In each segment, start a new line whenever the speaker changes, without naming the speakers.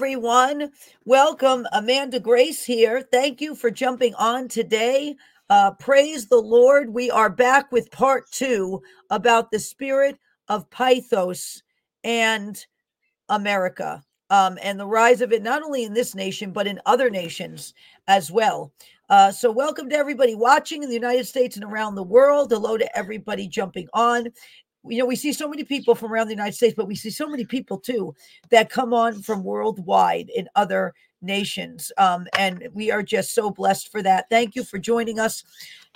Everyone. Welcome, Amanda Grace here. Thank you for jumping on today. Uh, praise the Lord. We are back with part two about the spirit of Pythos and America um, and the rise of it, not only in this nation, but in other nations as well. Uh, so, welcome to everybody watching in the United States and around the world. Hello to everybody jumping on you know, we see so many people from around the United States, but we see so many people too that come on from worldwide in other nations. Um, and we are just so blessed for that. Thank you for joining us.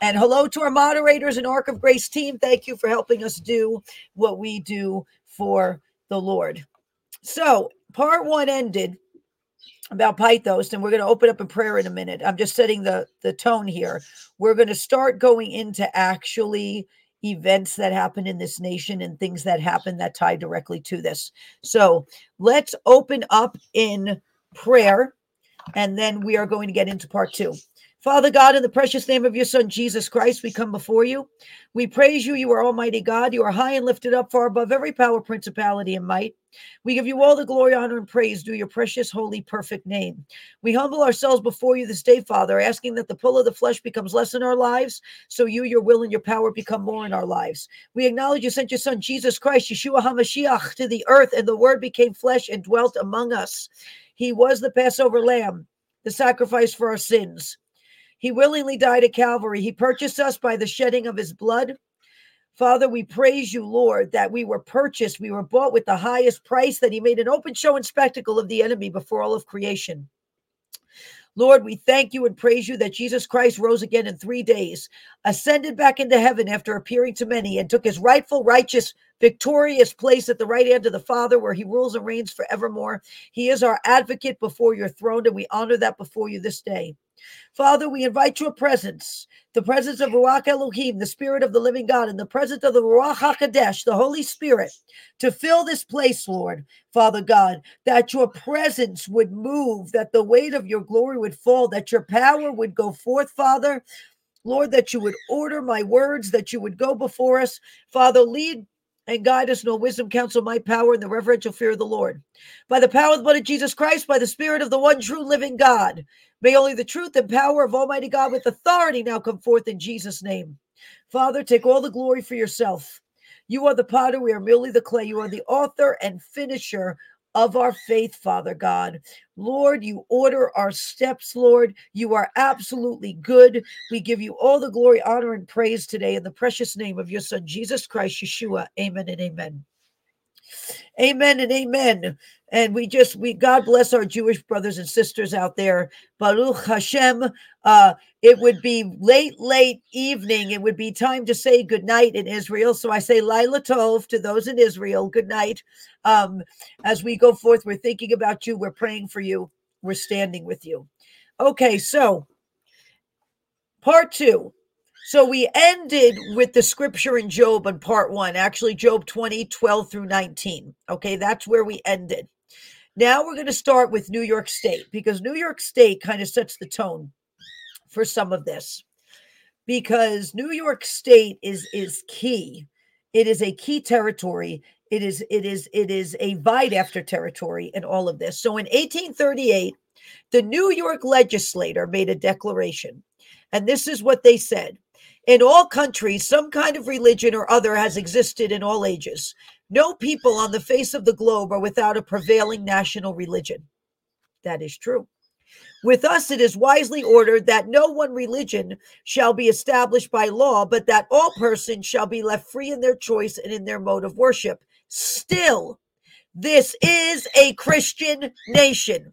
And hello to our moderators and Ark of Grace team. Thank you for helping us do what we do for the Lord. So, part one ended about Pythos, and we're going to open up in prayer in a minute. I'm just setting the the tone here. We're going to start going into actually events that happen in this nation and things that happen that tie directly to this. So let's open up in prayer, and then we are going to get into part two. Father God, in the precious name of your Son, Jesus Christ, we come before you. We praise you. You are Almighty God. You are high and lifted up far above every power, principality, and might. We give you all the glory, honor, and praise due your precious, holy, perfect name. We humble ourselves before you this day, Father, asking that the pull of the flesh becomes less in our lives, so you, your will, and your power become more in our lives. We acknowledge you sent your Son, Jesus Christ, Yeshua HaMashiach, to the earth, and the Word became flesh and dwelt among us. He was the Passover lamb, the sacrifice for our sins. He willingly died at Calvary. He purchased us by the shedding of his blood. Father, we praise you, Lord, that we were purchased. We were bought with the highest price, that he made an open show and spectacle of the enemy before all of creation. Lord, we thank you and praise you that Jesus Christ rose again in three days, ascended back into heaven after appearing to many, and took his rightful, righteous, victorious place at the right hand of the Father, where he rules and reigns forevermore. He is our advocate before your throne, and we honor that before you this day. Father, we invite your presence, the presence of Ruach Elohim, the Spirit of the living God, and the presence of the Ruach HaKodesh, the Holy Spirit, to fill this place, Lord, Father God, that your presence would move, that the weight of your glory would fall, that your power would go forth, Father. Lord, that you would order my words, that you would go before us. Father, lead and guide us no wisdom, counsel, might, power, and the reverential fear of the Lord. By the power of the blood of Jesus Christ, by the Spirit of the one true living God, may only the truth and power of Almighty God with authority now come forth in Jesus' name. Father, take all the glory for yourself. You are the potter, we are merely the clay. You are the author and finisher of our faith, Father God. Lord, you order our steps, Lord. You are absolutely good. We give you all the glory, honor, and praise today in the precious name of your Son, Jesus Christ, Yeshua. Amen and amen. Amen and amen. And we just we God bless our Jewish brothers and sisters out there. Baruch Hashem. Uh, it would be late, late evening. It would be time to say good night in Israel. So I say Laila Tov to those in Israel. Good night. Um, as we go forth, we're thinking about you. We're praying for you. We're standing with you. Okay, so part two so we ended with the scripture in Job on part one, actually, Job 20, 12 through 19. Okay, that's where we ended. Now we're going to start with New York State because New York State kind of sets the tone for some of this because New York State is is key. It is a key territory. It is it is it is a vied after territory in all of this. So in 1838, the New York legislator made a declaration, and this is what they said. In all countries, some kind of religion or other has existed in all ages. No people on the face of the globe are without a prevailing national religion. That is true. With us, it is wisely ordered that no one religion shall be established by law, but that all persons shall be left free in their choice and in their mode of worship. Still, this is a Christian nation.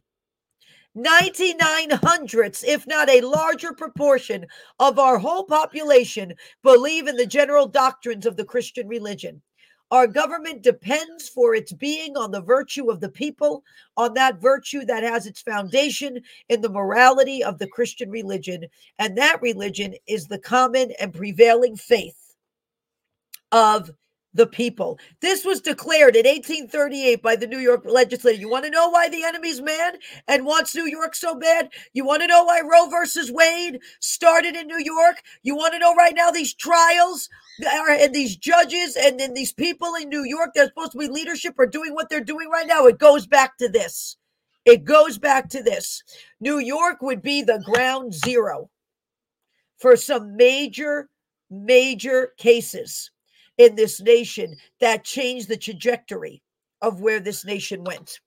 99 hundredths, if not a larger proportion of our whole population, believe in the general doctrines of the Christian religion. Our government depends for its being on the virtue of the people, on that virtue that has its foundation in the morality of the Christian religion. And that religion is the common and prevailing faith of the people. This was declared in 1838 by the New York legislature. You want to know why the enemy's mad and wants New York so bad? You want to know why Roe versus Wade started in New York? You want to know right now these trials and these judges and then these people in New York they're supposed to be leadership are doing what they're doing right now? It goes back to this. It goes back to this. New York would be the ground zero for some major, major cases in this nation that changed the trajectory of where this nation went.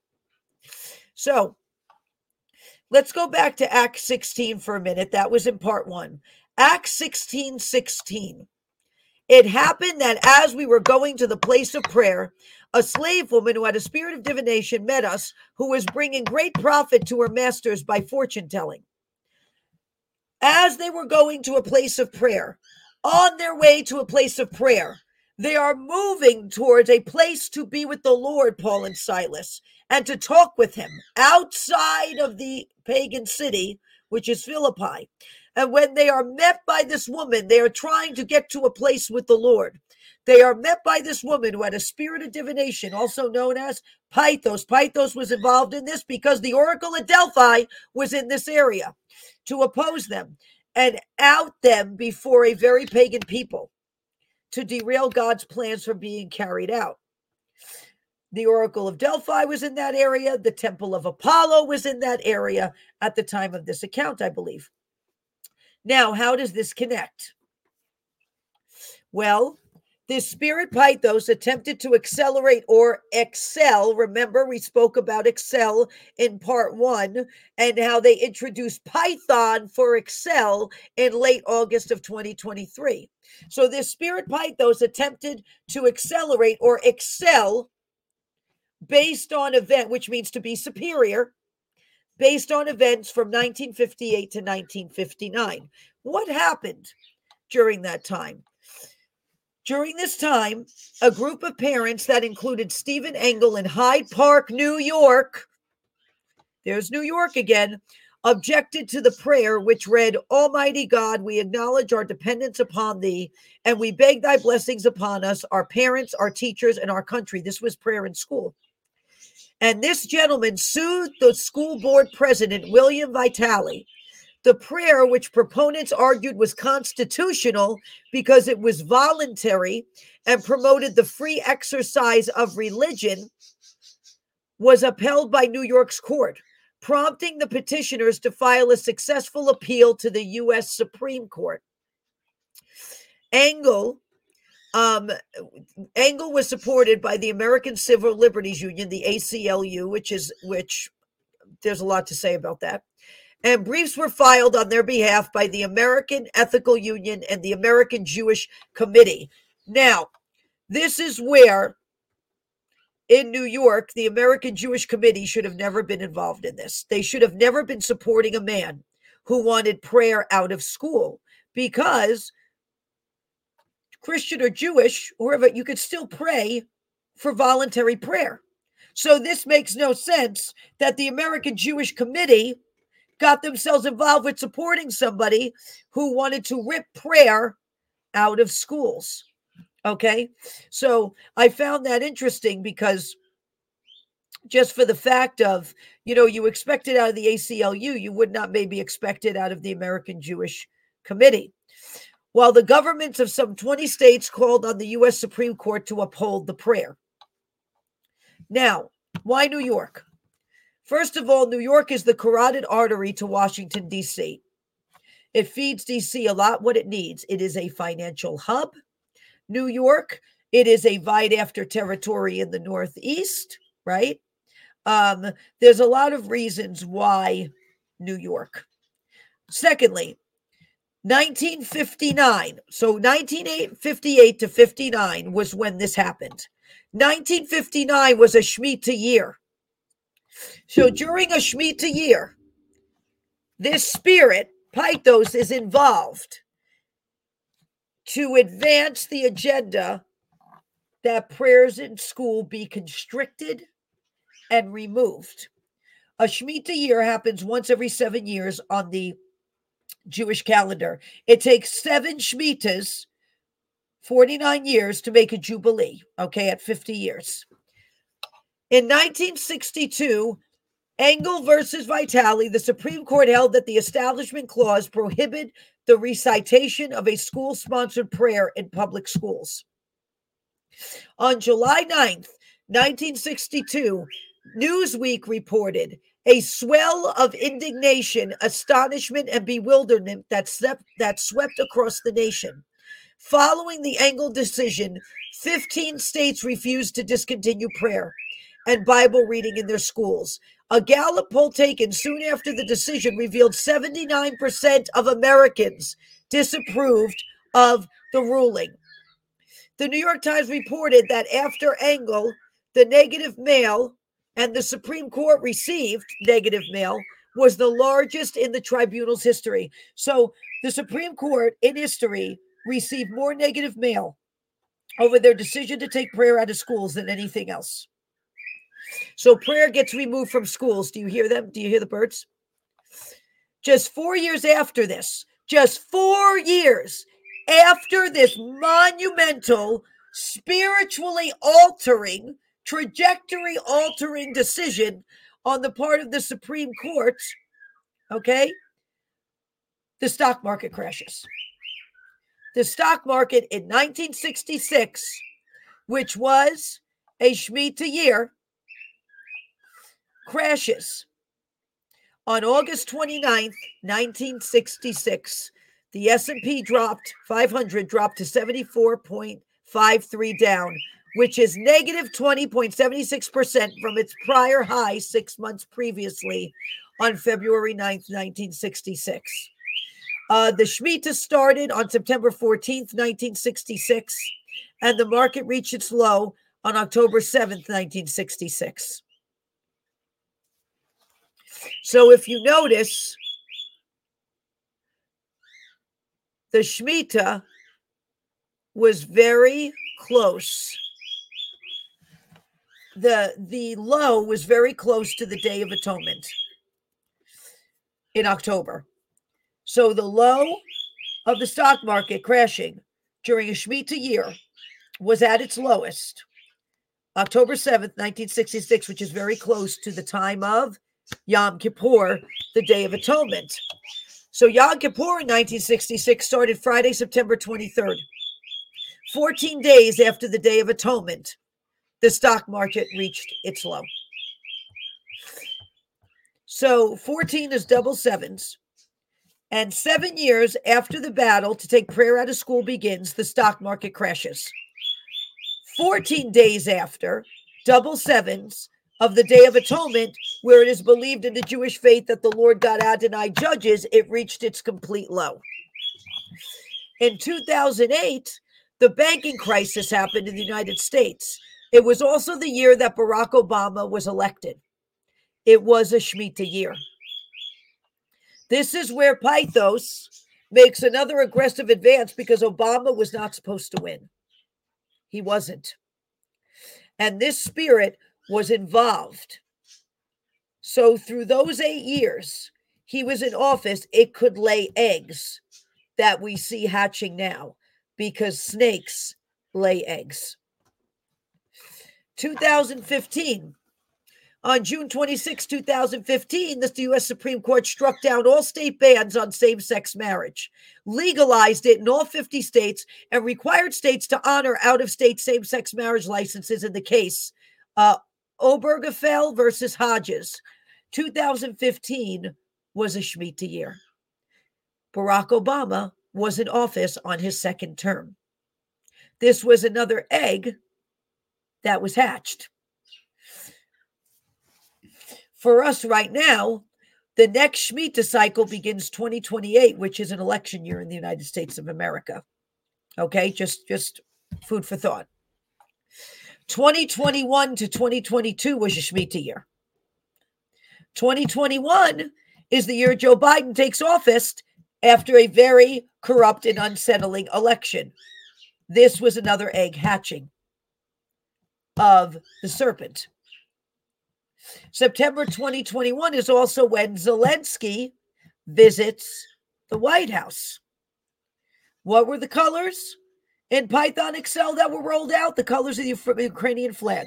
So let's go back to Acts 16 for a minute. That was in part one. Acts 16 16. It happened that as we were going to the place of prayer, a slave woman who had a spirit of divination met us, who was bringing great profit to her masters by fortune telling. As they were going to a place of prayer, on their way to a place of prayer, they are moving towards a place to be with the Lord, Paul and Silas, and to talk with him outside of the pagan city, which is Philippi. And when they are met by this woman, they are trying to get to a place with the Lord. They are met by this woman who had a spirit of divination, also known as Pythos. Pythos was involved in this because the oracle at Delphi was in this area to oppose them and out them before a very pagan people to derail God's plans from being carried out. The Oracle of Delphi was in that area. The Temple of Apollo was in that area at the time of this account, I believe. Now, how does this connect? Well, this spirit Pythos attempted to accelerate or excel. Remember, we spoke about excel in part one and how they introduced Python for excel in late August of 2023. So, this spirit Pythos attempted to accelerate or excel based on event, which means to be superior, based on events from 1958 to 1959. What happened during that time? During this time, a group of parents that included Stephen Engel in Hyde Park, New York, there's New York again, objected to the prayer which read, Almighty God, we acknowledge our dependence upon thee, and we beg thy blessings upon us, our parents, our teachers, and our country. This was prayer in school. And this gentleman sued the school board president, William Vitale, the prayer, which proponents argued was constitutional because it was voluntary and promoted the free exercise of religion, was upheld by New York's court, prompting the petitioners to file a successful appeal to the U.S. Supreme Court. Engel, um, Engel was supported by the American Civil Liberties Union, the ACLU, which is which there's a lot to say about that and briefs were filed on their behalf by the American Ethical Union and the American Jewish Committee. Now, this is where in New York, the American Jewish Committee should have never been involved in this. They should have never been supporting a man who wanted prayer out of school because Christian or Jewish, whoever, you could still pray for voluntary prayer. So this makes no sense that the American Jewish Committee got themselves involved with supporting somebody who wanted to rip prayer out of schools. Okay. So I found that interesting because just for the fact of, you know, you expect it out of the ACLU, you would not maybe expect it out of the American Jewish Committee. While the governments of some 20 states called on the U.S. Supreme Court to uphold the prayer. Now, why New York? First of all, New York is the carotid artery to Washington, D.C. It feeds D.C. a lot what it needs. It is a financial hub. New York, it is a vied after territory in the Northeast, right? Um, there's a lot of reasons why New York. Secondly, 1959. So 1958 to 59 was when this happened. 1959 was a Shemitah year. So during a Shemitah year, this spirit, Pythos, is involved to advance the agenda that prayers in school be constricted and removed. A Shemitah year happens once every seven years on the Jewish calendar. It takes seven Shemitahs 49 years to make a jubilee, okay, at 50 years. In 1962, Engel versus Vitale, the Supreme Court held that the Establishment Clause prohibited the recitation of a school sponsored prayer in public schools. On July 9th, 1962, Newsweek reported a swell of indignation, astonishment, and bewilderment that swept, that swept across the nation. Following the Engel decision, 15 states refused to discontinue prayer and Bible reading in their schools. A Gallup poll taken soon after the decision revealed 79% of Americans disapproved of the ruling. The New York Times reported that after Engel, the negative mail and the Supreme Court received negative mail was the largest in the tribunal's history. So the Supreme Court in history received more negative mail over their decision to take prayer out of schools than anything else. So prayer gets removed from schools. Do you hear them? Do you hear the birds? Just four years after this, just four years after this monumental, spiritually altering, trajectory altering decision on the part of the Supreme Court, okay, the stock market crashes. The stock market in 1966, which was a Shemitah year, crashes. On August 29th, 1966, the S&P dropped 500 dropped to 74.53 down, which is negative 20.76% from its prior high 6 months previously on February 9th, 1966. Uh, the Shemitah started on September 14th, 1966, and the market reached its low on October 7th, 1966. So if you notice, the Shemitah was very close. The the low was very close to the Day of Atonement in October. So the low of the stock market crashing during a Shemitah year was at its lowest October 7th, 1966, which is very close to the time of Yom Kippur, the Day of Atonement. So Yom Kippur in 1966 started Friday, September 23rd. 14 days after the Day of Atonement, the stock market reached its low. So 14 is double sevens. And seven years after the battle to take prayer out of school begins, the stock market crashes. 14 days after, double sevens, of the Day of Atonement, where it is believed in the Jewish faith that the Lord God Adonai judges, it reached its complete low. In 2008, the banking crisis happened in the United States. It was also the year that Barack Obama was elected. It was a Shemitah year. This is where Pythos makes another aggressive advance because Obama was not supposed to win. He wasn't. And this spirit was involved. So, through those eight years he was in office, it could lay eggs that we see hatching now because snakes lay eggs. 2015. On June 26, 2015, the U.S. Supreme Court struck down all state bans on same sex marriage, legalized it in all 50 states, and required states to honor out of state same sex marriage licenses in the case uh, Obergefell versus Hodges. 2015 was a Shemitah year. Barack Obama was in office on his second term. This was another egg that was hatched. For us right now, the next Shemitah cycle begins 2028, which is an election year in the United States of America. Okay, just just food for thought. 2021 to 2022 was a Shemitah year. 2021 is the year Joe Biden takes office after a very corrupt and unsettling election. This was another egg hatching of the serpent. September 2021 is also when Zelensky visits the White House. What were the colors? In Python Excel that were rolled out, the colors of the Ukrainian flag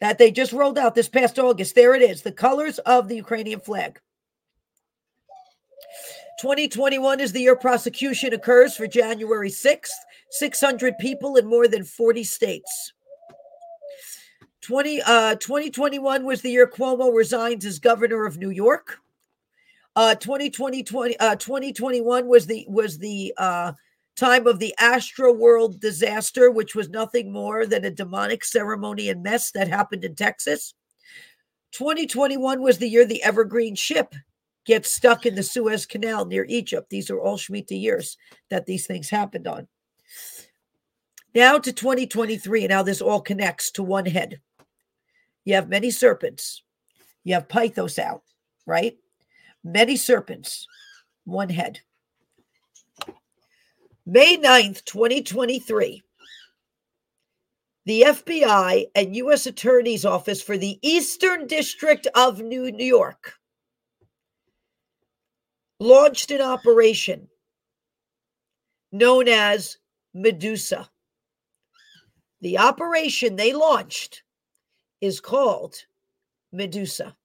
that they just rolled out this past August. There it is, the colors of the Ukrainian flag. 2021 is the year prosecution occurs for January 6th, 600 people in more than 40 states. 20, uh, 2021 was the year Cuomo resigns as governor of New York. Uh, 2020, 20, uh, 2021 was the was the uh, time of the Astro World disaster, which was nothing more than a demonic ceremony and mess that happened in Texas. 2021 was the year the Evergreen ship gets stuck in the Suez Canal near Egypt. These are all Shemitah years that these things happened on. Now to 2023, and how this all connects to one head. You have many serpents. You have Pythos out, right? Many serpents, one head. May 9th, 2023, the FBI and U.S. Attorney's Office for the Eastern District of New York launched an operation known as Medusa. The operation they launched is called Medusa.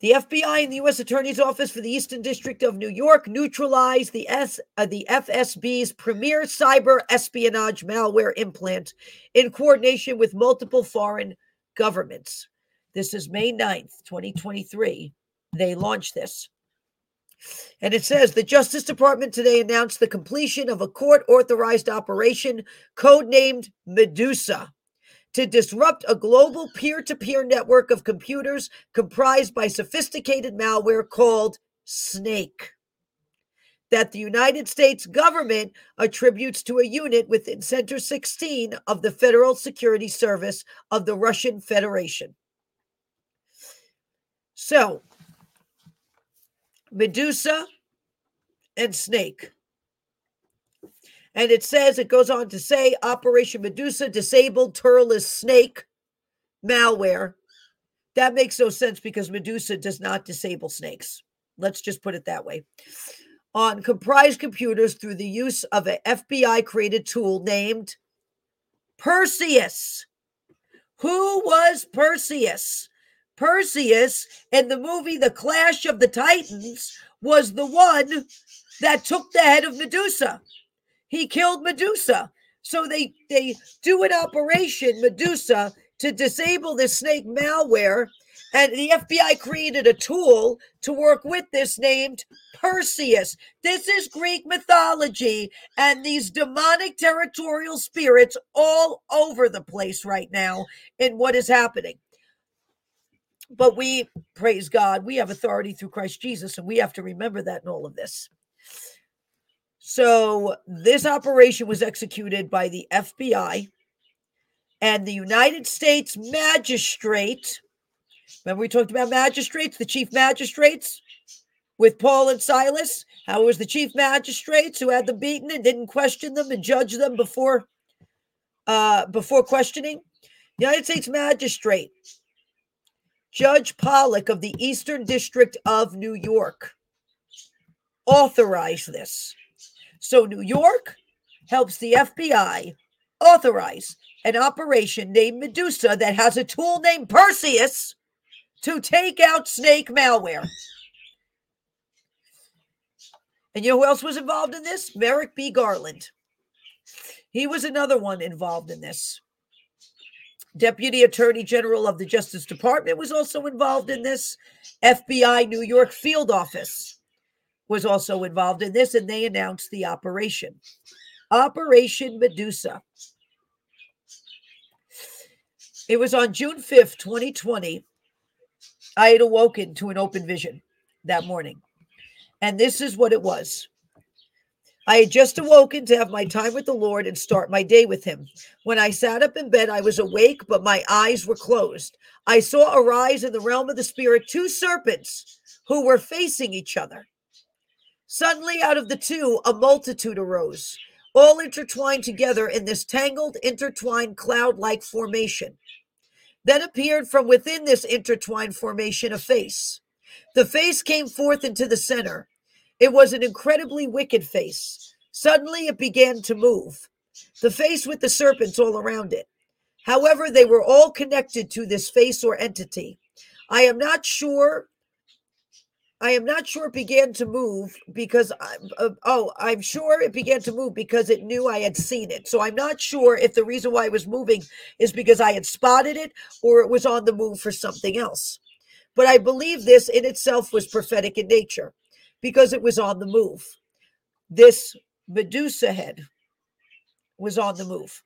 The FBI and the U.S. Attorney's Office for the Eastern District of New York neutralized the S uh, the FSB's premier cyber espionage malware implant in coordination with multiple foreign governments. This is May 9th, 2023. They launched this. And it says the Justice Department today announced the completion of a court authorized operation codenamed Medusa to disrupt a global peer to peer network of computers comprised by sophisticated malware called Snake. That the United States government attributes to a unit within Center 16 of the Federal Security Service of the Russian Federation. So, Medusa and Snake and it says, it goes on to say Operation Medusa disabled Turla's snake malware. That makes no sense because Medusa does not disable snakes. Let's just put it that way. On comprised computers through the use of an FBI created tool named Perseus. Who was Perseus? Perseus in the movie The Clash of the Titans was the one that took the head of Medusa. He killed Medusa. So they they do an operation Medusa to disable this snake malware and the FBI created a tool to work with this named Perseus. This is Greek mythology and these demonic territorial spirits all over the place right now in what is happening. But we, praise God, we have authority through Christ Jesus, and we have to remember that in all of this. So this operation was executed by the FBI and the United States magistrate. Remember, we talked about magistrates, the chief magistrates with Paul and Silas. How it was the chief magistrates who had them beaten and didn't question them and judge them before uh, before questioning. United States magistrate Judge Pollak of the Eastern District of New York authorized this. So New York helps the FBI authorize an operation named Medusa that has a tool named Perseus to take out snake malware. And you know who else was involved in this? Merrick B. Garland. He was another one involved in this. Deputy Attorney General of the Justice Department was also involved in this. FBI New York Field Office was also involved in this, and they announced the operation Operation Medusa. It was on June 5th, 2020. I had awoken to an open vision that morning. And this is what it was. I had just awoken to have my time with the Lord and start my day with Him. When I sat up in bed, I was awake, but my eyes were closed. I saw arise in the realm of the Spirit two serpents who were facing each other. Suddenly, out of the two, a multitude arose, all intertwined together in this tangled, intertwined cloud like formation. Then appeared from within this intertwined formation a face. The face came forth into the center. It was an incredibly wicked face. Suddenly it began to move, the face with the serpents all around it. However, they were all connected to this face or entity. I am not sure I am not sure it began to move because I, uh, oh, I'm sure it began to move because it knew I had seen it. So I'm not sure if the reason why it was moving is because I had spotted it or it was on the move for something else. But I believe this in itself was prophetic in nature because it was on the move. This Medusa head was on the move.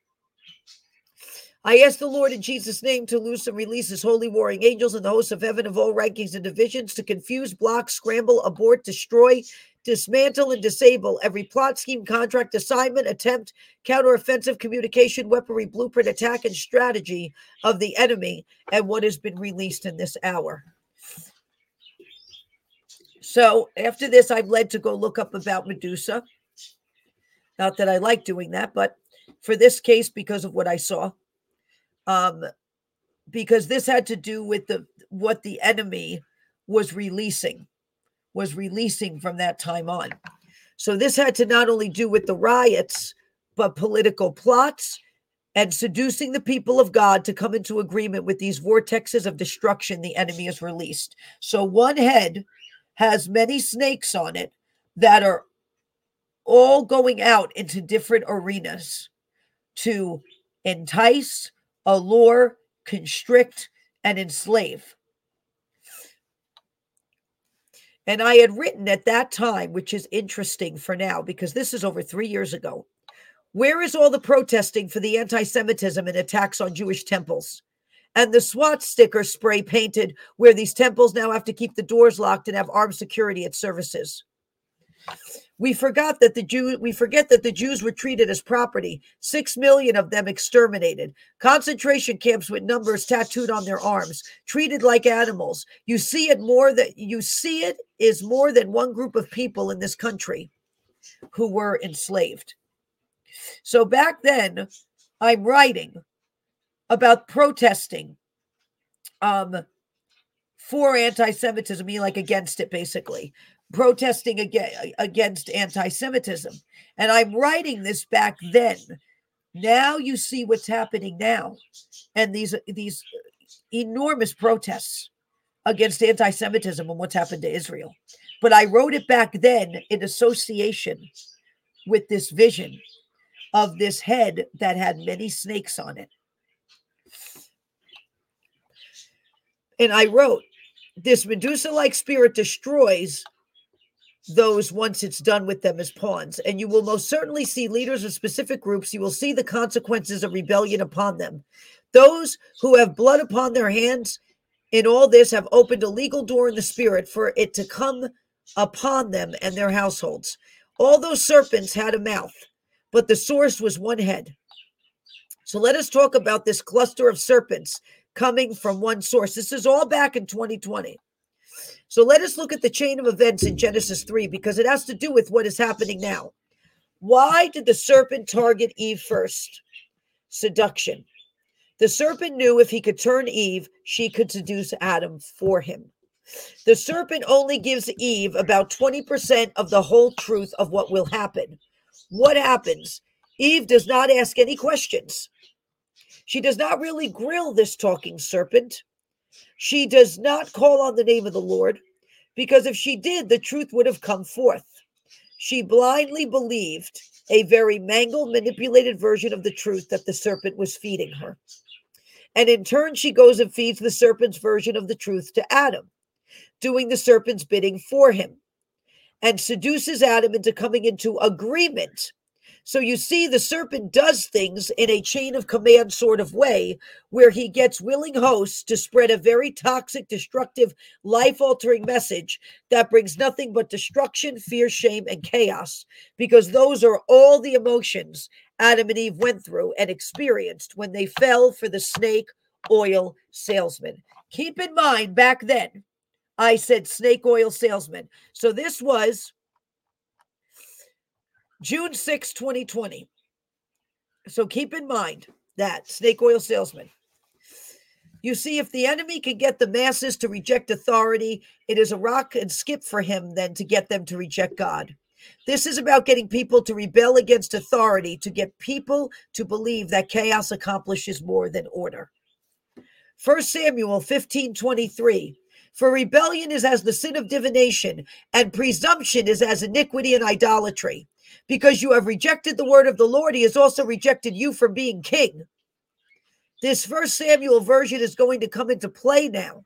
I ask the Lord in Jesus' name to loose and release his holy warring angels and the hosts of heaven of all rankings and divisions to confuse, block, scramble, abort, destroy, dismantle, and disable every plot, scheme, contract, assignment, attempt, counteroffensive, communication, weaponry, blueprint, attack, and strategy of the enemy and what has been released in this hour. So after this, I'm led to go look up about Medusa. Not that I like doing that, but for this case, because of what I saw um, because this had to do with the what the enemy was releasing, was releasing from that time on. So this had to not only do with the riots, but political plots and seducing the people of God to come into agreement with these vortexes of destruction the enemy has released. So one head has many snakes on it that are all going out into different arenas to entice, allure, constrict, and enslave. And I had written at that time, which is interesting for now, because this is over three years ago. Where is all the protesting for the anti Semitism and attacks on Jewish temples? And the swastika spray painted where these temples now have to keep the doors locked and have armed security at services. We forgot that the Jew we forget that the Jews were treated as property. Six million of them exterminated. Concentration camps with numbers tattooed on their arms, treated like animals. You see it more that you see it is more than one group of people in this country who were enslaved. So back then, I'm writing about protesting um, for anti-Semitism, like against it, basically protesting against anti-Semitism. And I'm writing this back then. Now you see what's happening now, and these these enormous protests against anti-Semitism and what's happened to Israel. But I wrote it back then in association with this vision of this head that had many snakes on it. And I wrote, this Medusa like spirit destroys those once it's done with them as pawns. And you will most certainly see leaders of specific groups. You will see the consequences of rebellion upon them. Those who have blood upon their hands in all this have opened a legal door in the spirit for it to come upon them and their households. All those serpents had a mouth, but the source was one head. So let us talk about this cluster of serpents coming from one source. This is all back in 2020. So let us look at the chain of events in Genesis 3 because it has to do with what is happening now. Why did the serpent target Eve first? Seduction. The serpent knew if he could turn Eve, she could seduce Adam for him. The serpent only gives Eve about 20% of the whole truth of what will happen. What happens? Eve does not ask any questions. She does not really grill this talking serpent. She does not call on the name of the Lord, because if she did, the truth would have come forth. She blindly believed a very mangled, manipulated version of the truth that the serpent was feeding her. And in turn, she goes and feeds the serpent's version of the truth to Adam, doing the serpent's bidding for him, and seduces Adam into coming into agreement so you see, the serpent does things in a chain of command sort of way, where he gets willing hosts to spread a very toxic, destructive, life altering message that brings nothing but destruction, fear, shame, and chaos, because those are all the emotions Adam and Eve went through and experienced when they fell for the snake oil salesman. Keep in mind, back then, I said snake oil salesman. So this was June 6, 2020. So keep in mind that snake oil salesman. You see, if the enemy can get the masses to reject authority, it is a rock and skip for him then to get them to reject God. This is about getting people to rebel against authority, to get people to believe that chaos accomplishes more than order. 1 Samuel 15 23. For rebellion is as the sin of divination, and presumption is as iniquity and idolatry. Because you have rejected the word of the Lord, he has also rejected you from being king. This first Samuel version is going to come into play now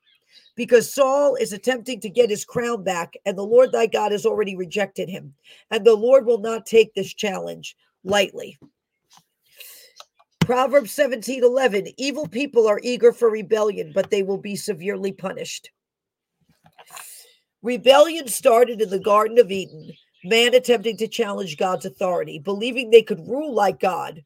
because Saul is attempting to get his crown back, and the Lord thy God has already rejected him. And the Lord will not take this challenge lightly. Proverbs 17 11 Evil people are eager for rebellion, but they will be severely punished. Rebellion started in the Garden of Eden, man attempting to challenge God's authority, believing they could rule like God,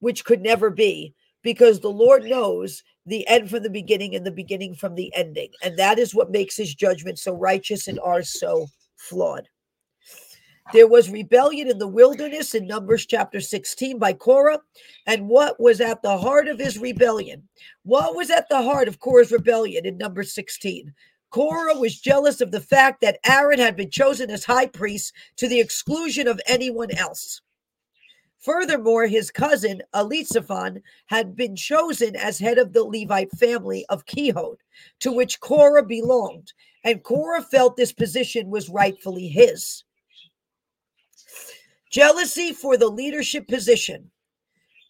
which could never be, because the Lord knows the end from the beginning and the beginning from the ending. And that is what makes his judgment so righteous and ours so flawed. There was rebellion in the wilderness in Numbers chapter 16 by Korah. And what was at the heart of his rebellion? What was at the heart of Korah's rebellion in Numbers 16? Korah was jealous of the fact that Aaron had been chosen as high priest to the exclusion of anyone else. Furthermore, his cousin Elizaphan had been chosen as head of the Levite family of Kohath, to which Korah belonged, and Korah felt this position was rightfully his. Jealousy for the leadership position,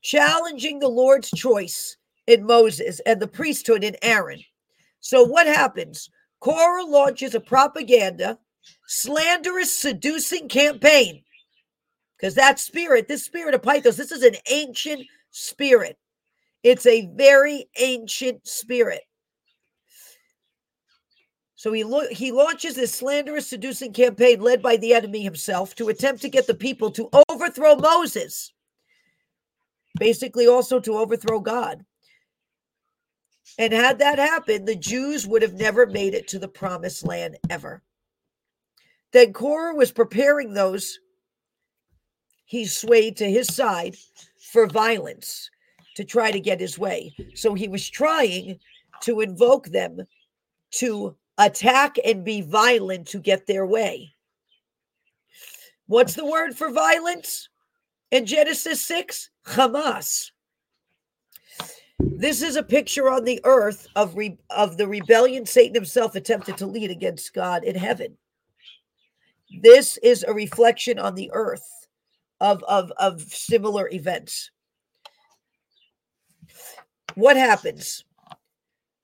challenging the Lord's choice in Moses and the priesthood in Aaron. So, what happens? Korah launches a propaganda, slanderous, seducing campaign because that spirit, this spirit of Pythos, this is an ancient spirit. It's a very ancient spirit. So he lo- he launches this slanderous, seducing campaign led by the enemy himself to attempt to get the people to overthrow Moses, basically also to overthrow God. And had that happened, the Jews would have never made it to the promised land ever. Then Korah was preparing those he swayed to his side for violence to try to get his way. So he was trying to invoke them to attack and be violent to get their way. What's the word for violence in Genesis 6? Hamas. This is a picture on the earth of, re- of the rebellion Satan himself attempted to lead against God in heaven. This is a reflection on the earth of of of similar events. What happens?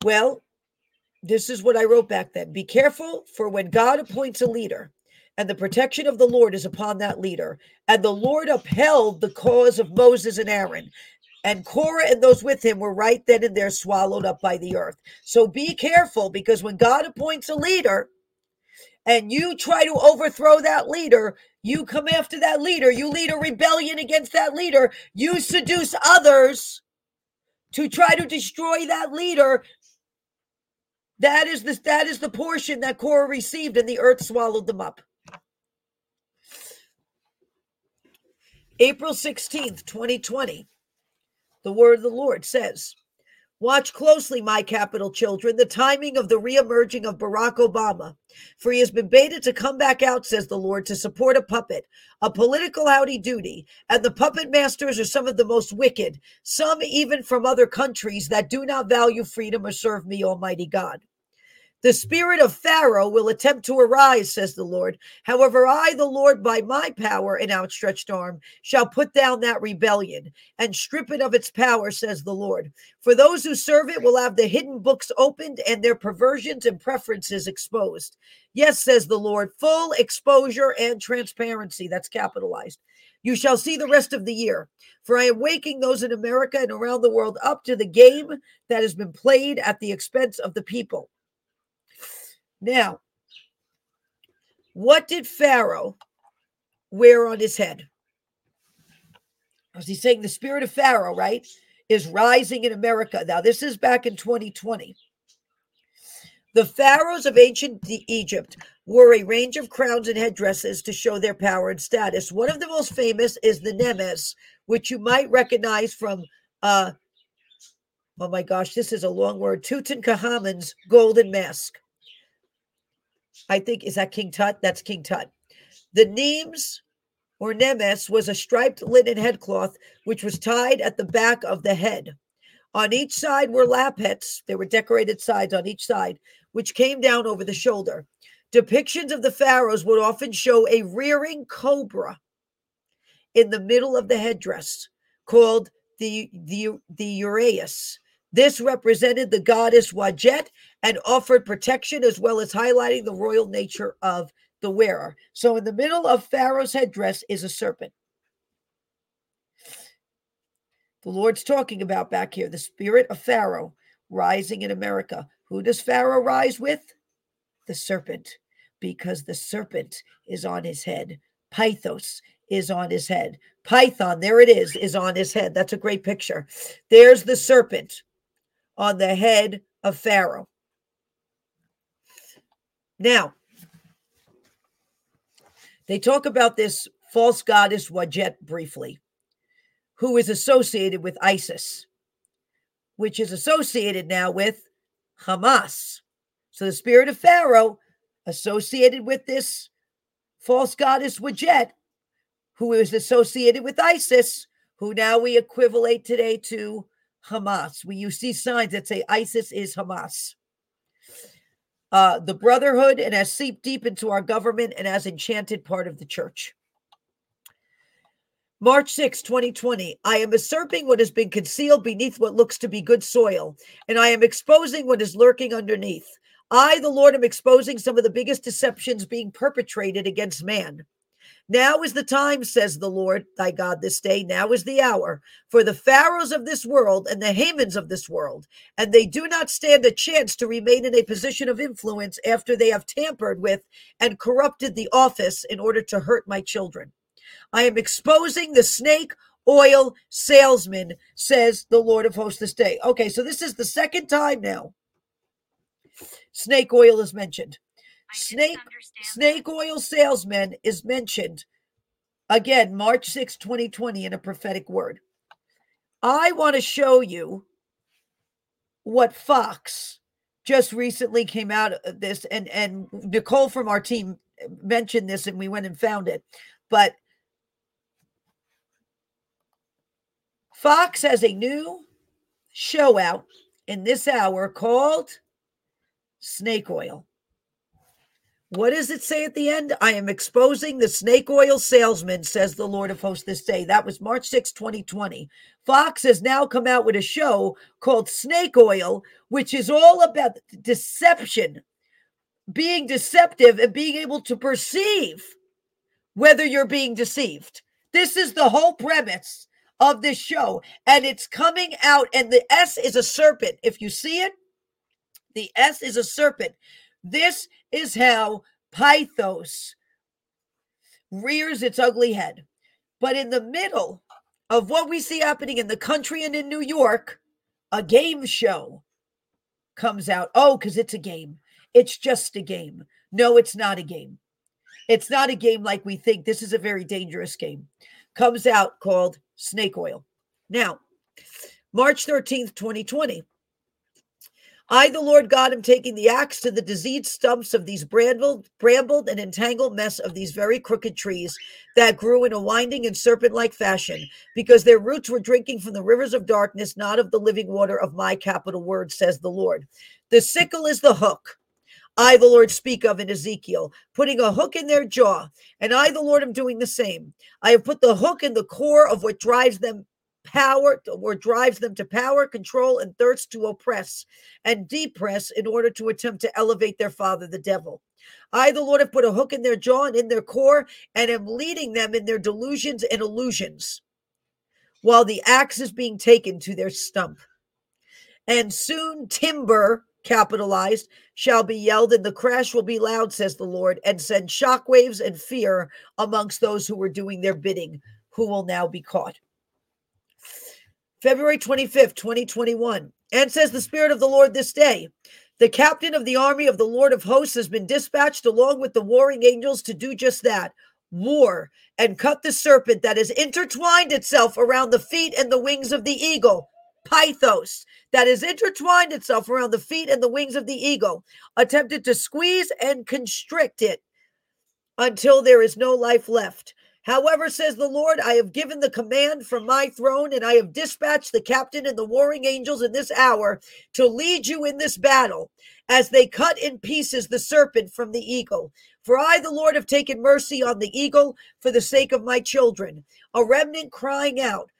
Well, this is what I wrote back then. Be careful for when God appoints a leader and the protection of the Lord is upon that leader. And the Lord upheld the cause of Moses and Aaron. And Korah and those with him were right then and there swallowed up by the earth. So be careful because when God appoints a leader and you try to overthrow that leader, you come after that leader. You lead a rebellion against that leader. You seduce others to try to destroy that leader. That is the that is the portion that Korah received, and the earth swallowed them up. April 16th, 2020. The word of the Lord says, Watch closely, my capital children, the timing of the reemerging of Barack Obama. For he has been baited to come back out, says the Lord, to support a puppet, a political howdy doody. And the puppet masters are some of the most wicked, some even from other countries that do not value freedom or serve me, Almighty God. The spirit of Pharaoh will attempt to arise, says the Lord. However, I, the Lord, by my power and outstretched arm, shall put down that rebellion and strip it of its power, says the Lord. For those who serve it will have the hidden books opened and their perversions and preferences exposed. Yes, says the Lord, full exposure and transparency. That's capitalized. You shall see the rest of the year. For I am waking those in America and around the world up to the game that has been played at the expense of the people. Now, what did Pharaoh wear on his head? Was he saying the spirit of Pharaoh, right, is rising in America? Now, this is back in 2020. The pharaohs of ancient Egypt wore a range of crowns and headdresses to show their power and status. One of the most famous is the Nemes, which you might recognize from, uh, oh my gosh, this is a long word, Tutankhamun's golden mask. I think is that King Tut? That's King Tut. The nemes or nemes was a striped linen headcloth which was tied at the back of the head. On each side were lappets, there were decorated sides on each side, which came down over the shoulder. Depictions of the pharaohs would often show a rearing cobra in the middle of the headdress called the, the, the Uraeus. This represented the goddess Wadjet and offered protection as well as highlighting the royal nature of the wearer. So, in the middle of Pharaoh's headdress is a serpent. The Lord's talking about back here the spirit of Pharaoh rising in America. Who does Pharaoh rise with? The serpent, because the serpent is on his head. Pythos is on his head. Python, there it is, is on his head. That's a great picture. There's the serpent on the head of Pharaoh. Now, they talk about this false goddess Wadjet briefly, who is associated with ISIS, which is associated now with Hamas. So the spirit of Pharaoh associated with this false goddess Wadjet, who is associated with ISIS, who now we equivalent today to Hamas. We you see signs that say ISIS is Hamas. Uh, the brotherhood and has seeped deep into our government and has enchanted part of the church. March 6, 2020. I am usurping what has been concealed beneath what looks to be good soil, and I am exposing what is lurking underneath. I, the Lord, am exposing some of the biggest deceptions being perpetrated against man. Now is the time, says the Lord thy God this day. Now is the hour for the Pharaohs of this world and the Hamans of this world, and they do not stand a chance to remain in a position of influence after they have tampered with and corrupted the office in order to hurt my children. I am exposing the snake oil salesman, says the Lord of hosts this day. Okay, so this is the second time now snake oil is mentioned snake snake oil salesman is mentioned again March 6, 2020 in a prophetic word. I want to show you what Fox just recently came out of this and and Nicole from our team mentioned this and we went and found it. But Fox has a new show out in this hour called Snake Oil. What does it say at the end? I am exposing the snake oil salesman, says the Lord of hosts this day. That was March 6, 2020. Fox has now come out with a show called Snake Oil, which is all about deception, being deceptive, and being able to perceive whether you're being deceived. This is the whole premise of this show. And it's coming out, and the S is a serpent. If you see it, the S is a serpent. This is how Pythos rears its ugly head. But in the middle of what we see happening in the country and in New York, a game show comes out. Oh, because it's a game. It's just a game. No, it's not a game. It's not a game like we think. This is a very dangerous game. Comes out called Snake Oil. Now, March 13th, 2020. I, the Lord God, am taking the axe to the diseased stumps of these brambled, brambled and entangled mess of these very crooked trees that grew in a winding and serpent like fashion, because their roots were drinking from the rivers of darkness, not of the living water of my capital word, says the Lord. The sickle is the hook. I, the Lord, speak of in Ezekiel, putting a hook in their jaw. And I, the Lord, am doing the same. I have put the hook in the core of what drives them power or drives them to power, control, and thirst to oppress and depress in order to attempt to elevate their father, the devil. I, the Lord, have put a hook in their jaw and in their core and am leading them in their delusions and illusions while the axe is being taken to their stump. And soon timber, capitalized, shall be yelled, and the crash will be loud, says the Lord, and send shockwaves and fear amongst those who were doing their bidding, who will now be caught. February 25th, 2021. And says the Spirit of the Lord this day The captain of the army of the Lord of hosts has been dispatched along with the warring angels to do just that war and cut the serpent that has intertwined itself around the feet and the wings of the eagle. Pythos, that has intertwined itself around the feet and the wings of the eagle, attempted to squeeze and constrict it until there is no life left. However, says the Lord, I have given the command from my throne, and I have dispatched the captain and the warring angels in this hour to lead you in this battle as they cut in pieces the serpent from the eagle. For I, the Lord, have taken mercy on the eagle for the sake of my children, a remnant crying out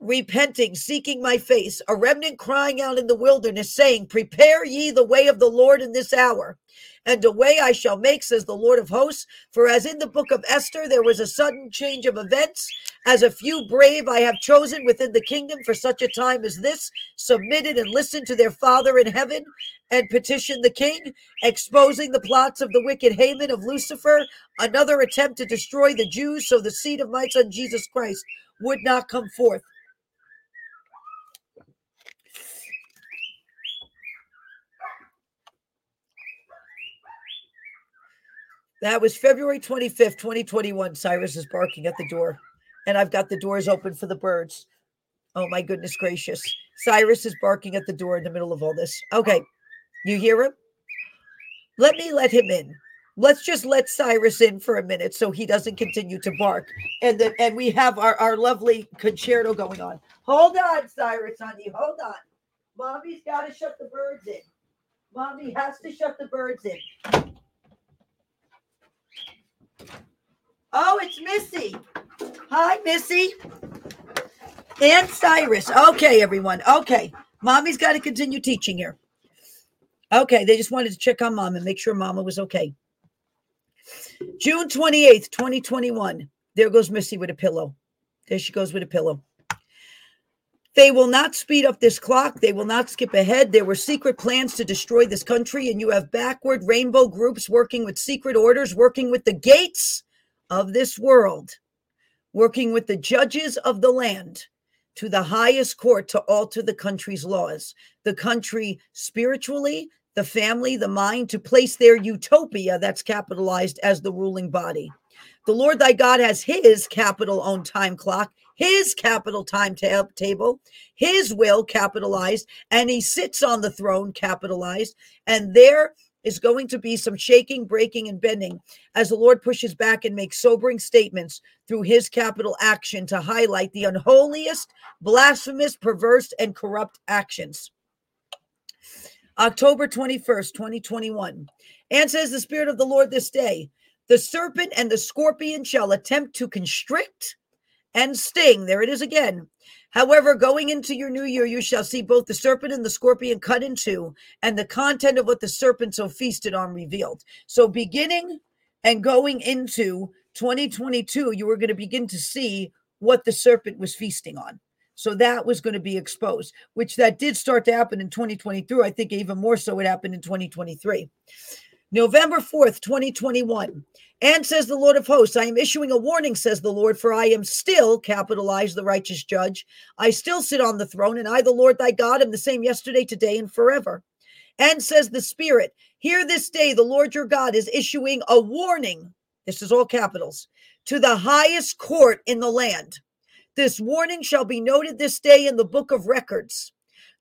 repenting, seeking my face, a remnant crying out in the wilderness, saying, Prepare ye the way of the Lord in this hour. And a way I shall make, says the Lord of hosts. For as in the book of Esther, there was a sudden change of events, as a few brave I have chosen within the kingdom for such a time as this, submitted and listened to their Father in heaven, and petitioned the king, exposing the plots of the wicked Haman of Lucifer, another attempt to destroy the Jews, so the seed of my son Jesus Christ would not come forth. That was February 25th, 2021. Cyrus is barking at the door, and I've got the doors open for the birds. Oh, my goodness gracious. Cyrus is barking at the door in the middle of all this. Okay, you hear him? Let me let him in. Let's just let Cyrus in for a minute so he doesn't continue to bark. And then and we have our, our lovely concerto going on. Hold on, Cyrus, honey. Hold on. Mommy's got to shut the birds in. Mommy has to shut the birds in. Oh, it's Missy. Hi, Missy. And Cyrus. Okay, everyone. Okay. Mommy's got to continue teaching here. Okay, they just wanted to check on mom and make sure mama was okay. June 28th, 2021. There goes Missy with a pillow. There she goes with a pillow. They will not speed up this clock. They will not skip ahead. There were secret plans to destroy this country, and you have backward rainbow groups working with secret orders, working with the gates of this world, working with the judges of the land to the highest court to alter the country's laws, the country spiritually, the family, the mind, to place their utopia that's capitalized as the ruling body. The Lord thy God has his capital on time clock, his capital time table, his will capitalized, and he sits on the throne capitalized. And there is going to be some shaking, breaking, and bending as the Lord pushes back and makes sobering statements through his capital action to highlight the unholiest, blasphemous, perverse, and corrupt actions. October 21st, 2021. And says the Spirit of the Lord this day the serpent and the scorpion shall attempt to constrict and sting. There it is again However, going into your new year, you shall see both the serpent and the scorpion cut in two, and the content of what the serpent so feasted on revealed. So, beginning and going into 2022, you were going to begin to see what the serpent was feasting on. So that was going to be exposed, which that did start to happen in 2023. I think even more so it happened in 2023. November 4th, 2021. And says the Lord of hosts, I am issuing a warning, says the Lord, for I am still, capitalized, the righteous judge. I still sit on the throne, and I, the Lord thy God, am the same yesterday, today, and forever. And says the Spirit, Here this day the Lord your God is issuing a warning. This is all capitals to the highest court in the land. This warning shall be noted this day in the book of records.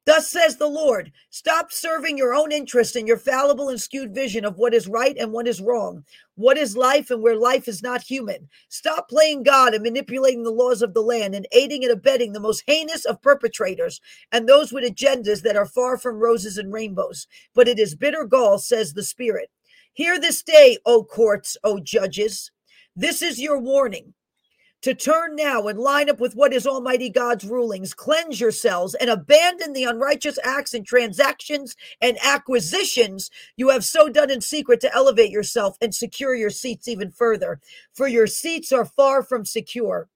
Thus says the Lord stop serving your own interest and your fallible and skewed vision of what is right and what is wrong, what is life and where life is not human. Stop playing God and manipulating the laws of the land and aiding and abetting the most heinous of perpetrators and those with agendas that are far from roses and rainbows. But it is bitter gall, says the Spirit. Hear this day, O courts, O judges. This is your warning to turn now and line up with what is Almighty God's rulings. Cleanse yourselves and abandon the unrighteous acts and transactions and acquisitions you have so done in secret to elevate yourself and secure your seats even further. For your seats are far from secure.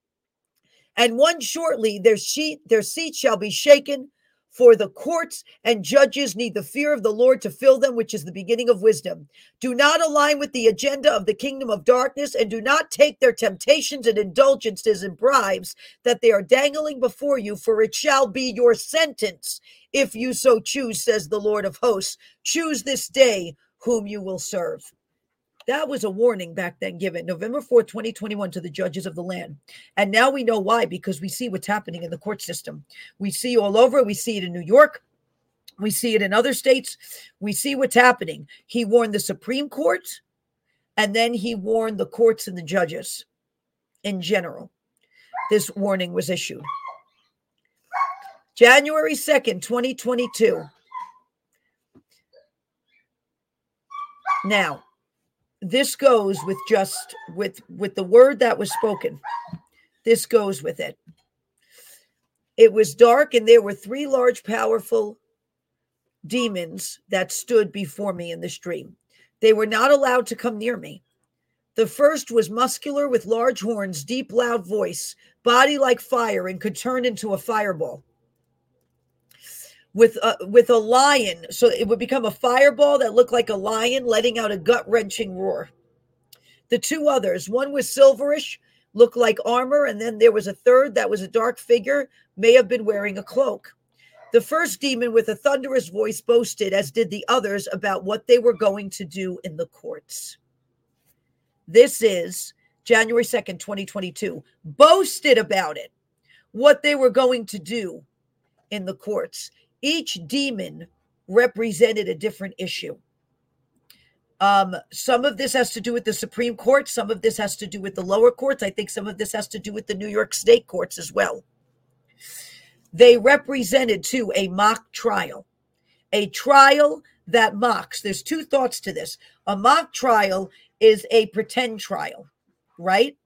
And one shortly their seat their seat shall be shaken for the courts and judges need the fear of the Lord to fill them, which is the beginning of wisdom. Do not align with the agenda of the kingdom of darkness, and do not take their temptations and indulgences and bribes that they are dangling before you, for it shall be your sentence if you so choose, says the Lord of hosts. Choose this day whom you will serve. That was a warning back then given November 4th, 2021 to the judges of the land. And now we know why, because we see what's happening in the court system. We see all over. We see it in New York. We see it in other states. We see what's happening. He warned the Supreme Court And then he warned the courts and the judges in general. This warning was issued. January 2nd, 2022. Now, this goes with just with with the word that was spoken. This goes with it. It was dark and there were three large powerful demons that stood before me in this dream. They were not allowed to come near me. The first was muscular with large horns, deep, loud voice, body like fire, and could turn into a fireball. With a, with a lion, so it would become a fireball that looked like a lion, letting out a gut wrenching roar. The two others, one was silverish, looked like armor, and then there was a third that was a dark figure, may have been wearing a cloak. The first demon with a thunderous voice boasted, as did the others, about what they were going to do in the courts. This is January 2nd, 2022. Boasted about it, what they were going to do in the courts. Each demon represented a different issue. Um, some of this has to do with the Supreme Court. Some of this has to do with the lower courts. I think some of this has to do with the New York State courts as well. They represented, too, a mock trial, a trial that mocks. There's two thoughts to this. A mock trial is a pretend trial, right?